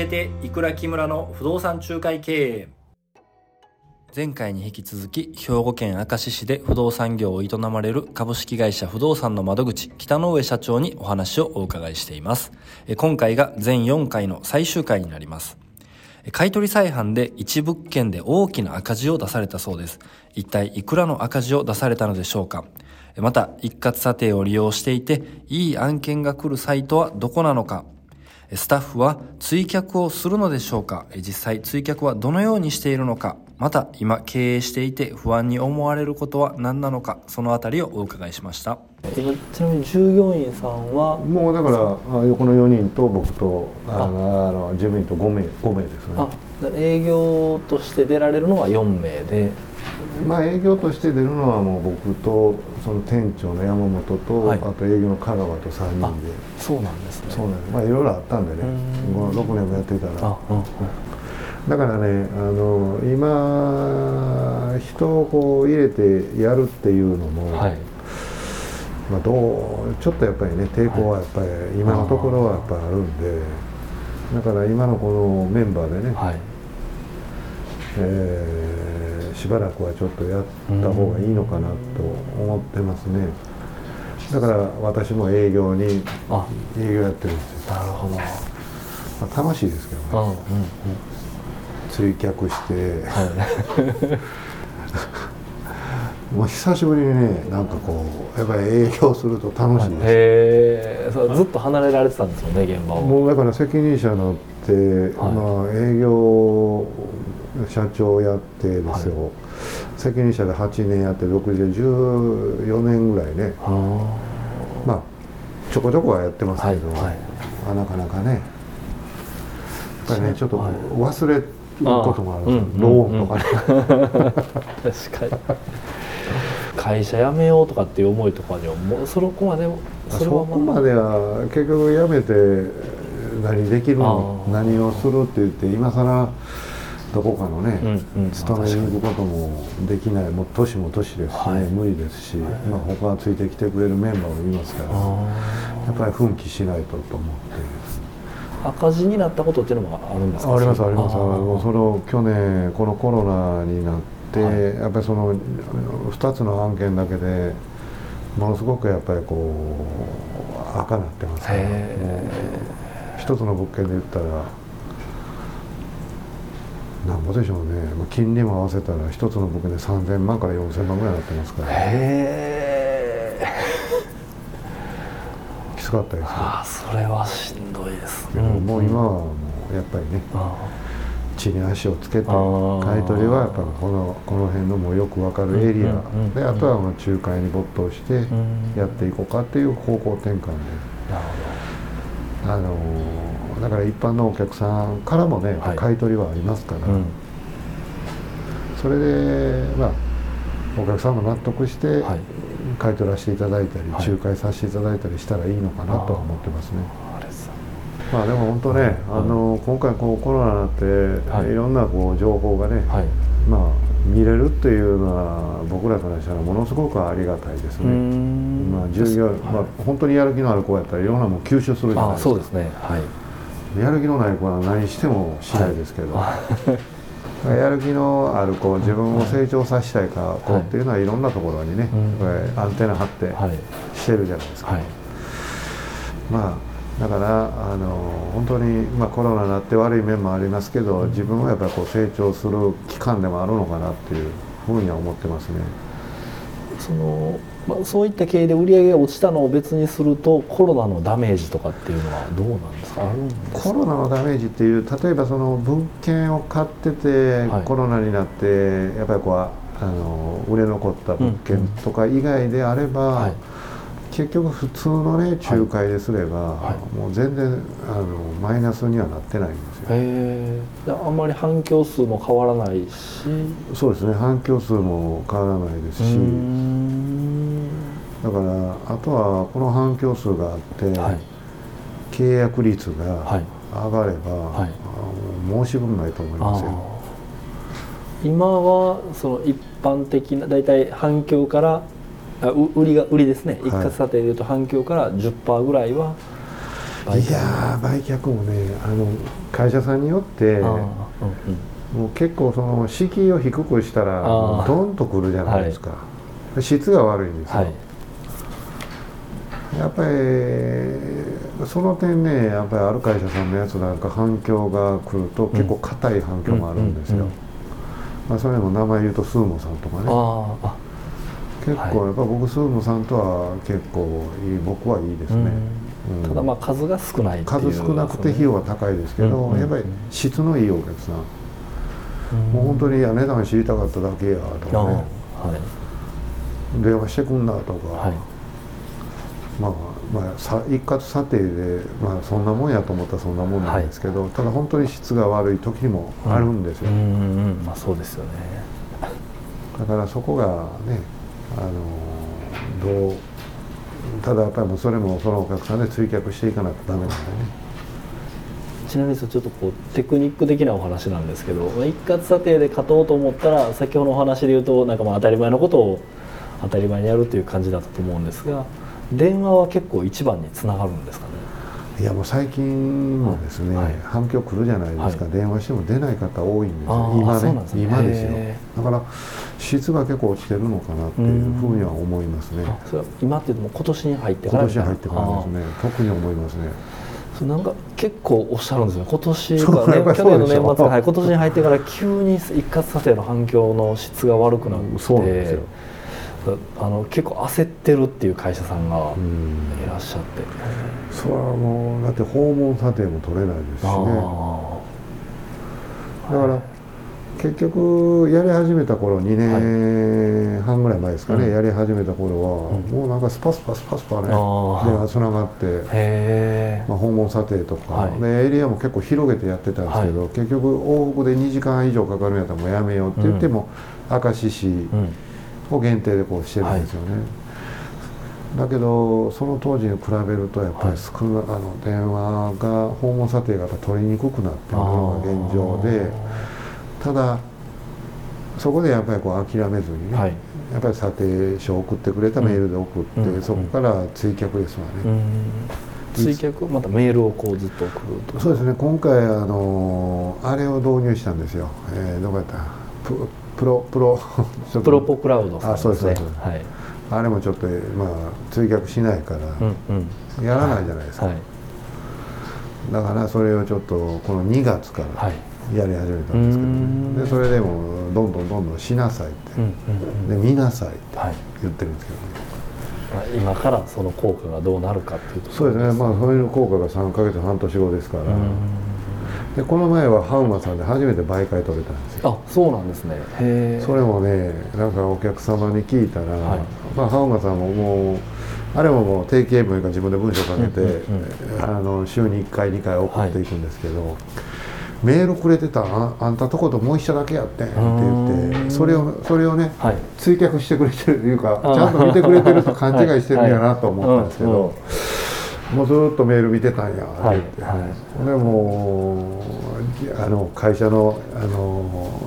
えていくら木村の不動産仲介経営前回に引き続き兵庫県明石市で不動産業を営まれる株式会社不動産の窓口北の上社長にお話をお伺いしています。今回が全4回の最終回になります。買取再販で一物件で大きな赤字を出されたそうです。一体いくらの赤字を出されたのでしょうか。また一括査定を利用していていい案件が来るサイトはどこなのか。スタッフは追客をするのでしょうか？実際追客はどのようにしているのか？また今経営していて不安に思われることは何なのか？そのあたりをお伺いしました。ちなみに従業員さんは？もうだから横の4人と僕とあのあの事務員と5名 ,5 名ですね。あ営業として出られるのは4名でまあ営業として出るのはもう僕とその店長の山本と、はい、あと営業の香川と3人で。そうなんですね。そうなんです。まあいろいろあったんでね。6年もやってたら。だからねあの今人をこう入れてやるっていうのも、はい、まあ、どうちょっとやっぱりね抵抗はやっぱり、今のところはやっぱりあるんでだから今のこのメンバーでね、はい、えーしばらくはちょっとやった方がいいのかなと思ってますね。だから私も営業に営業やってるんですよ。なるほど、まあ、楽しいですけどね、うんうんうん、追客して、はい、もう久しぶりにねなんかこうやっぱり営業すると楽しいです、へえずっと離れられてたんですよね現場を。もうだから責任者のって、はい、まあ営業社長やってですよ、はい、責任者で8年やって独自で14年ぐらいね。まあちょこちょこはやってますけど、はいはい、なかなかね。やっぱりねちょっと忘れることもあるんですよ、ローンとかね、確かに。会社辞めようとかっていう思いとかにはもうそこまでそこまでは結局辞めて何できるの？何をするって言って今更どこかのね、うんうん、勤めに行くこともできないもう年も年ですしね、はい、無理ですし、はい、まあ、他はついてきてくれるメンバーもいますからやっぱり奮起しないとと思って。赤字になったことっていうのもあるんですか？ありますあります。その去年このコロナになって、はい、やっぱりその2つの案件だけでものすごくやっぱりこう赤なってますから一つの物件で言ったらなんぼでしょうね、まあ、金利も合わせたら一つの僕で3000万から4000万ぐらいになってますから。へえきつかったですよ。あそれはしんどいです。けど、もう今はもうやっぱりね地に足をつけて買い取りはやっぱこのこの辺のもうよく分かるエリア。であとはまあ仲介に没頭してやっていこうかっていう方向転換で。なるほど。あのだから一般のお客さんからもね、はい、買い取りはありますから、うん、それでまあお客さんも納得して買い取らせていただいたり、はい、仲介させていただいたりしたらいいのかなとは思ってますね。まあでも本当ね、あの今回こうコロナになって、い、ろんなこう情報がね、まあ見れるっていうのは僕らからしたらものすごくありがたいですね。まあ従業員、まあ本当にやる気のある子やったらいろんなもん吸収するじゃないですか。そうですね。はい。やる気のない子は何してもしないですけど、はい、やる気のある子自分を成長させたいか子っていうのはいろんなところにね、アンテナ張ってしてるじゃないですか、はい、まあだからあの本当に、まあ、コロナになって悪い面もありますけど自分はやっぱりこう成長する期間でもあるのかなっていうふうには思ってますね。そのまあ、そういった経営で売り上げが落ちたのを別にするとコロナのダメージとかっていうのはどうなんですか？コロナのダメージっていう例えばその物件を買ってて、はい、コロナになってやっぱりこうあの売れ残った物件とか以外であれば、うん結局普通のね仲介ですれば、はい、もう全然あのマイナスにはなってないんですよ。へえあんまり反響数も変わらないし。そうですね。反響数も変わらないですしだからあとはこの反響数があって、はい、契約率が上がれば、はい、申し分ないと思いますよ。今はその一般的な大体反響からあ売りが売りですね。一括査定でいうと反響から10%ぐらいはいや売却もねあの会社さんによってうんうん。もう結構その敷居を低くしたらあー。ドンとくるじゃないですか、質が悪いんですよ、はいやっぱりその点ねやっぱりある会社さんのやつなんか反響が来ると結構硬い反響もあるんですよ、まあ、それも名前言うとスーモさんとかね。ああ結構やっぱ僕スーモさんとは結構いい僕はいいですね、うん。ただまあ数が少ない数少なくて費用は高いですけど、やっぱり質のいいお客さん、もう本当に値段知りたかっただけやとかね。はい。電話してくんなとか、はいまあまあさ一括査定で、まあ、そんなもんやと思ったらそんなもんなんですけど、ただ本当に質が悪い時もあるんですよ、うん。うんうんまあそうですよね。だからそこがねあのどうただやっぱりもうそれもそのお客さんで追客していかないとダメなんでね。ちなみにちょっとこうテクニック的なお話なんですけどまあ一括査定で勝とうと思ったら先ほどのお話で言うとなんかまあ当たり前のことを当たり前にやるという感じだったと思うんですが電話は結構一番につながるんですかね？いやもう最近もですね、はい。反響来るじゃないですか、はい。電話しても出ない方多いんですよ。今ね。ね。今ですよ。へだから質が結構落ちてるのかなっていうふうには思いますね。今っていうともう今年に入ってから今年入ってからですね。特に思いますね。そうなんか結構おっしゃるんですよ。今年か、ね、去年の年末か、はい、今年に入ってから急に一括査定の反響の質が悪くなって、そうなんですよあの結構焦ってるっていう会社さんがうん。いらっしゃって、それはもうだって訪問査定も取れないですしね。あだから結局やり始めた頃2年半ぐらい前ですかね、うん。やり始めた頃は、うん。もうなんかスパスパスパスパね電話つながってまあ、訪問査定とか、はい。でエリアも結構広げてやってたんですけど、結局往復で2時間以上かかるんやったらもうやめようって言っても、明石市うんを限定でこうしてるんですよね、だけどその当時に比べるとやっぱり少な、あの電話が訪問査定がやっぱ取りにくくなってるのが現状でただそこでやっぱりこう諦めずにね、はい。やっぱり査定書を送ってくれたメールで送って、うん。そこから追却ですわね、うん。追客またメールをこうずっと送るとそうですね。今回あのあれを導入したんですよ、えー、どこやった？ププロプロ。プロポクラウドさんあそうですそうです。はいあれもちょっとまあ追逆しないからやらないじゃないですか、はい。だからそれをちょっとこの2月からはい。やり始めたんですけどね。でそれでもどんどんどんどんしなさいって、うんうんで見なさいってはい。言ってるんですけどね。まあ今からその効果がどうなるかっていうとそうですね。まあそういう効果が3ヶ月半年後ですから、うんでこの前はハウマさんで初めて媒介取れたんですよ。あそうなんですね。それもねなんかお客様に聞いたら、はい。まあハウマさんももうあれももう定期英文が自分で文章かけて、うんうんあの週に1回2回送っていくんですけど、メールくれてたああんたとこともう一社だけやってんって言ってそれをそれをねはい。追脚してくれてるというかちゃんと見てくれてると勘違いしてるんやなと思ったんですけはい。どもうずっとメール見てたんやって言って、はい。はでもうあの会社のあの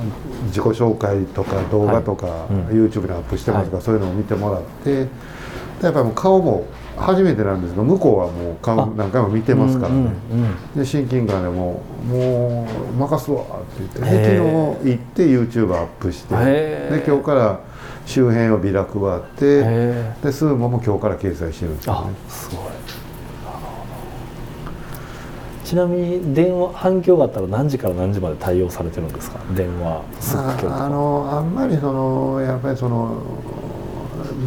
自己紹介とか動画とか、はいうん。YouTube にアップしてますから、はそういうのを見てもらってでやっぱり顔も初めてなんですけど向こうはもう顔あ何回も見てますからね、うんうんうん。で親近感でもうもう任すわって言って昨日行って YouTube アップしてで今日から周辺をビラ配ってへでスーモも今日から掲載してるんですよあねすごいちなみに電話反響があったら何時から何時まで対応されてるんですか？電話即興とか。ああのあんまりそのやっぱりその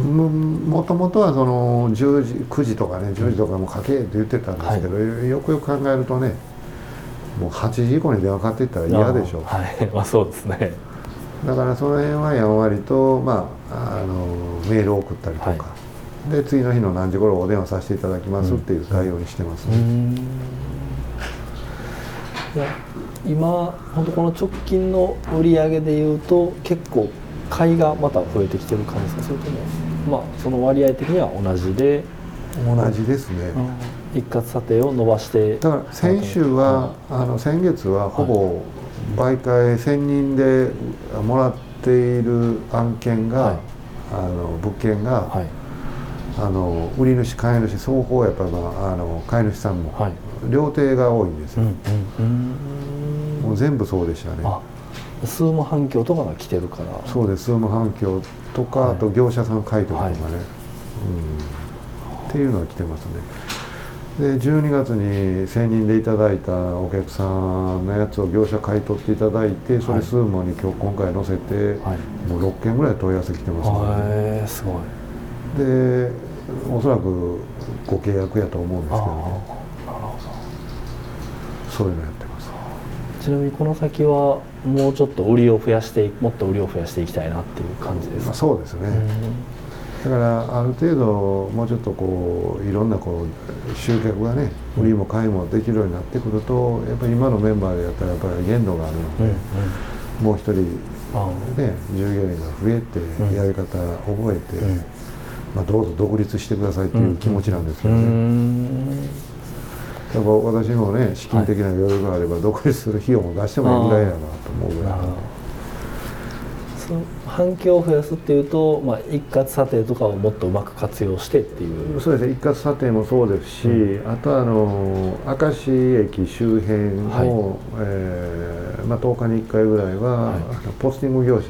ももともとはその10時9時とかね10時とかもかけって言ってたんですけど、よくよく考えるとねもう8時以降に電話かかっていったら嫌でしょあはい。まあそうですね。だからその辺はやんわりと、まあ、あのメールを送ったりとか、はい。で次の日の何時頃お電話させていただきますっていう対応にしてますね、うんいや今本当この直近の売り上げでいうと結構買いがまた増えてきてる感じですか？それともまあその割合的には同じで、同じですね、一括査定を伸ばして。だから先週は、あの先月はほぼ媒介1000人でもらっている案件が、はい。あの物件が、はい。あの売り主買い主双方やっぱり、まあ、あの買い主さんも、はい、両手が多いんですよ、もう全部そうでしたね。スーム反響とかが来てるから。そうですスーム反響とか、はい、あと業者さん買い取りとかね、はい、うん、っていうのが来てますね。で12月に専任でいただいたお客さんのやつを業者買い取っていただいてそれスーモに今日今回載せて、はい、もう6件ぐらい問い合わせ来てますね、すごい。でおそらくご契約やと思うんですけどねそういうのやってます。ちなみにこの先はもうちょっと売りを増やしてもっと売りを増やしていきたいなっていう感じですか、まあ、そうですね、だからある程度もうちょっとこういろんなこう集客がね売りも買いもできるようになってくるとやっぱり今のメンバーでやったらやっぱり限度があるので、うんうん、もう一人ね従業員が増えてやり方覚えて、うん、まあ、どうぞ独立してくださいっていう気持ちなんですけどね。やっぱ私もね資金的な余裕があれば独立する費用も出してもいいぐらいやなと思うぐらい。その反響を増やすっていうと、まあ、一括査定とかをもっとうまく活用してっていう。そうですね。一括査定もそうですし、うん、あとはあの明石駅周辺を、はい。えーまあ、10日に1回ぐらいは、はい、ポスティング業者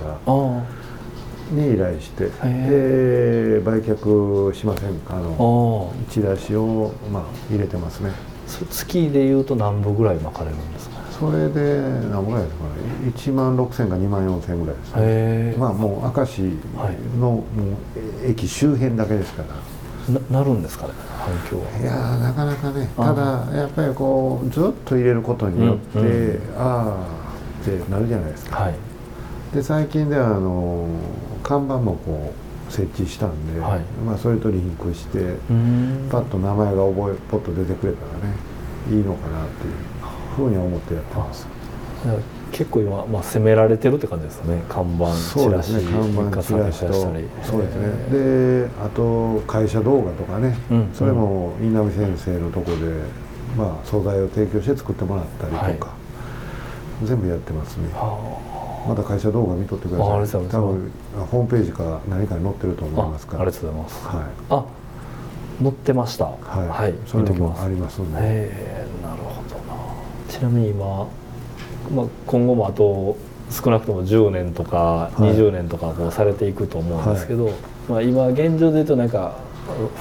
に依頼してで売却しませんかのチラシを、まあ、入れてますね月でいうと何部ぐらい巻かれるんですか？それで何ぐらいですかね？1万6000か2万4000ぐらいですね。まあもう明石のもう駅周辺だけですから。ななるんですかね反響は。いやなかなかねただやっぱりこうずっと入れることによって、うんうん、ああってなるじゃないですか、はい、で最近ではあの看板もこう設置したんで、はい、まあ、それとリンクしてパッと名前が覚えポッと出てくれたらねいいのかなっていうふうに思ってやってます。結構今、まあ、攻められてるって感じですね。看板チラシ、ね、看板チラシとそうですね。であと会社動画とかね、うん、それも稲波先生のとこで、まあ、素材を提供して作ってもらったりとか、はい、全部やってますね。はあまた会社動画見とってください。多分ホームページか何かに載ってると思いますから。ありがとうございます、はい、あ載ってました。はい、はい、それもありますんで。えなるほどな。ちなみに今、まあ、今後もあと少なくとも10年とか20年とかこうされていくと思うんですけど、はい、まあ、今現状で言うとなんか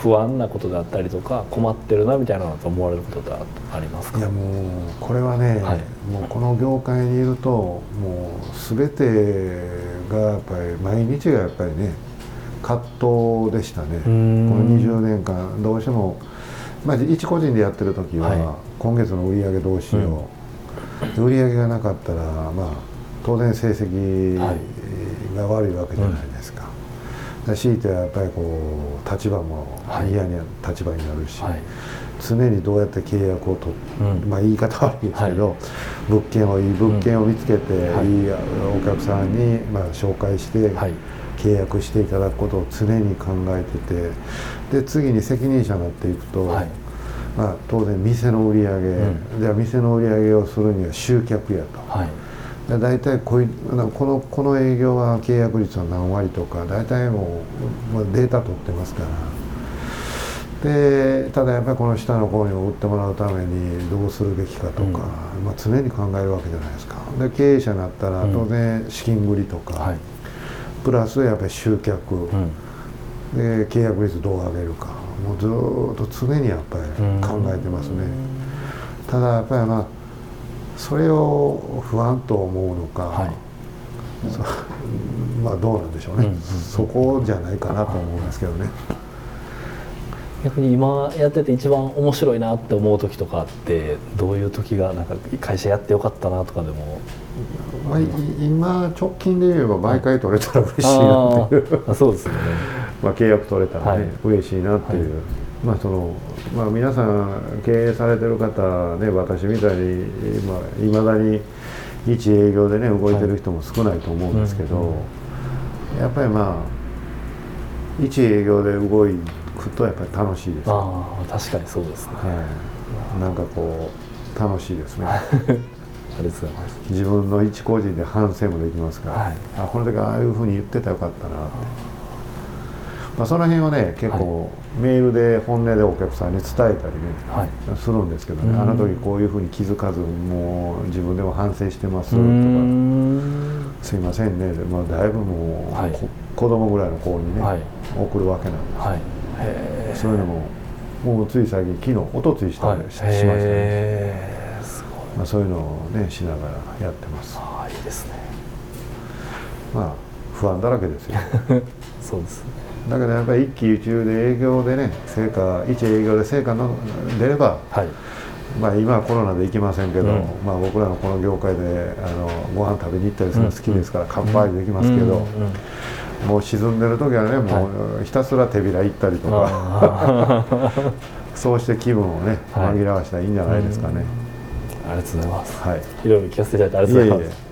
不安なことであったりとか困ってるなみたいなと思われることってありますか？いやもうこれはね、はい、もうこの業界にいるともう全てがやっぱり毎日がやっぱりね葛藤でしたね。この20年間どうしても、まあ、一個人でやってる時は、はい、今月の売り上げどうしよう、うん、売り上げがなかったらまあ当然成績が悪いわけじゃないですか、強いてはやっぱりこう立場も嫌な立場になるし、はい、常にどうやって契約を取って、うん、まあ言い方悪いですけど、はい、物件をいい物件を見つけて、うん、い。いお客さんにまあ紹介して、契約していただくことを常に考えててで次に責任者になっていくと、まあ、当然店の売り上げ、うん、じゃあ店の売り上げをするには集客やと。大体こういうこのこの営業は契約率は何割とか大体もう、まあ、データ取ってますから。でただやっぱりこの下の方に売ってもらうためにどうするべきかとか、うん、まあ、常に考えるわけじゃないですか。で経営者になったら当然資金繰りとか、うんはい、プラスやっぱり集客、うん、で契約率どう上げるか。もうずっと常にやっぱり考えてますね、ただやっぱりまあそれを不安と思うのか、はい、まあどうなんでしょうね、うんうんうん、そこじゃないかなと思うんですけどね。逆に今やってて一番面白いなって思う時とかってどういう時がなんか会社やってよかったなとかでも、まあ、今直近で言えば毎回取れたら嬉しいなっていう、あそうですよね。まあ契約取れたらね、はい、嬉しいなっていう、はいまあそのまあ、皆さん経営されてる方ね私みたいにいまあ、未だに一営業でね動いてる人も少ないと思うんですけど、やっぱりまあ一営業で動くとやっぱり楽しいです、ね、ああ確かにそうですね、はい、なんかこう楽しいですね。ありがとうございます。自分の一個人で反省もできますから、はい、あこの時ああいうふうに言ってたらよかったなってまあ、その辺をね結構メールで本音でお客さんに伝えたりね、はい。するんですけどね、うん。あの時こういうふうに気づかずもう自分でも反省してますとかすいませんね、まあ、だいぶもう、はい。こ子供ぐらいの子にね、はい。送るわけなんです、はい。へそういうのももうつい最近昨日おとついしたはい。んでし,、しましたね、まあ、そういうのをねしながらやってます。ああいいですね。まあ不安だらけですよ。そうですねだけどやっぱり一喜一憂で営業でね成果一営業で成果の出ればはい。まあ今はコロナで行きませんけど、うん。まあ僕らのこの業界であのご飯食べに行ったりするの好きですから乾杯できますけど、もう沈んでる時はねもうひたすら手びら行ったりとか、あ そうして気分をねはい。紛らわしたらいいんじゃないですかね、ーありがとうございます。はい。いろいろ聞かせていただいてありがとうございます。いえいえ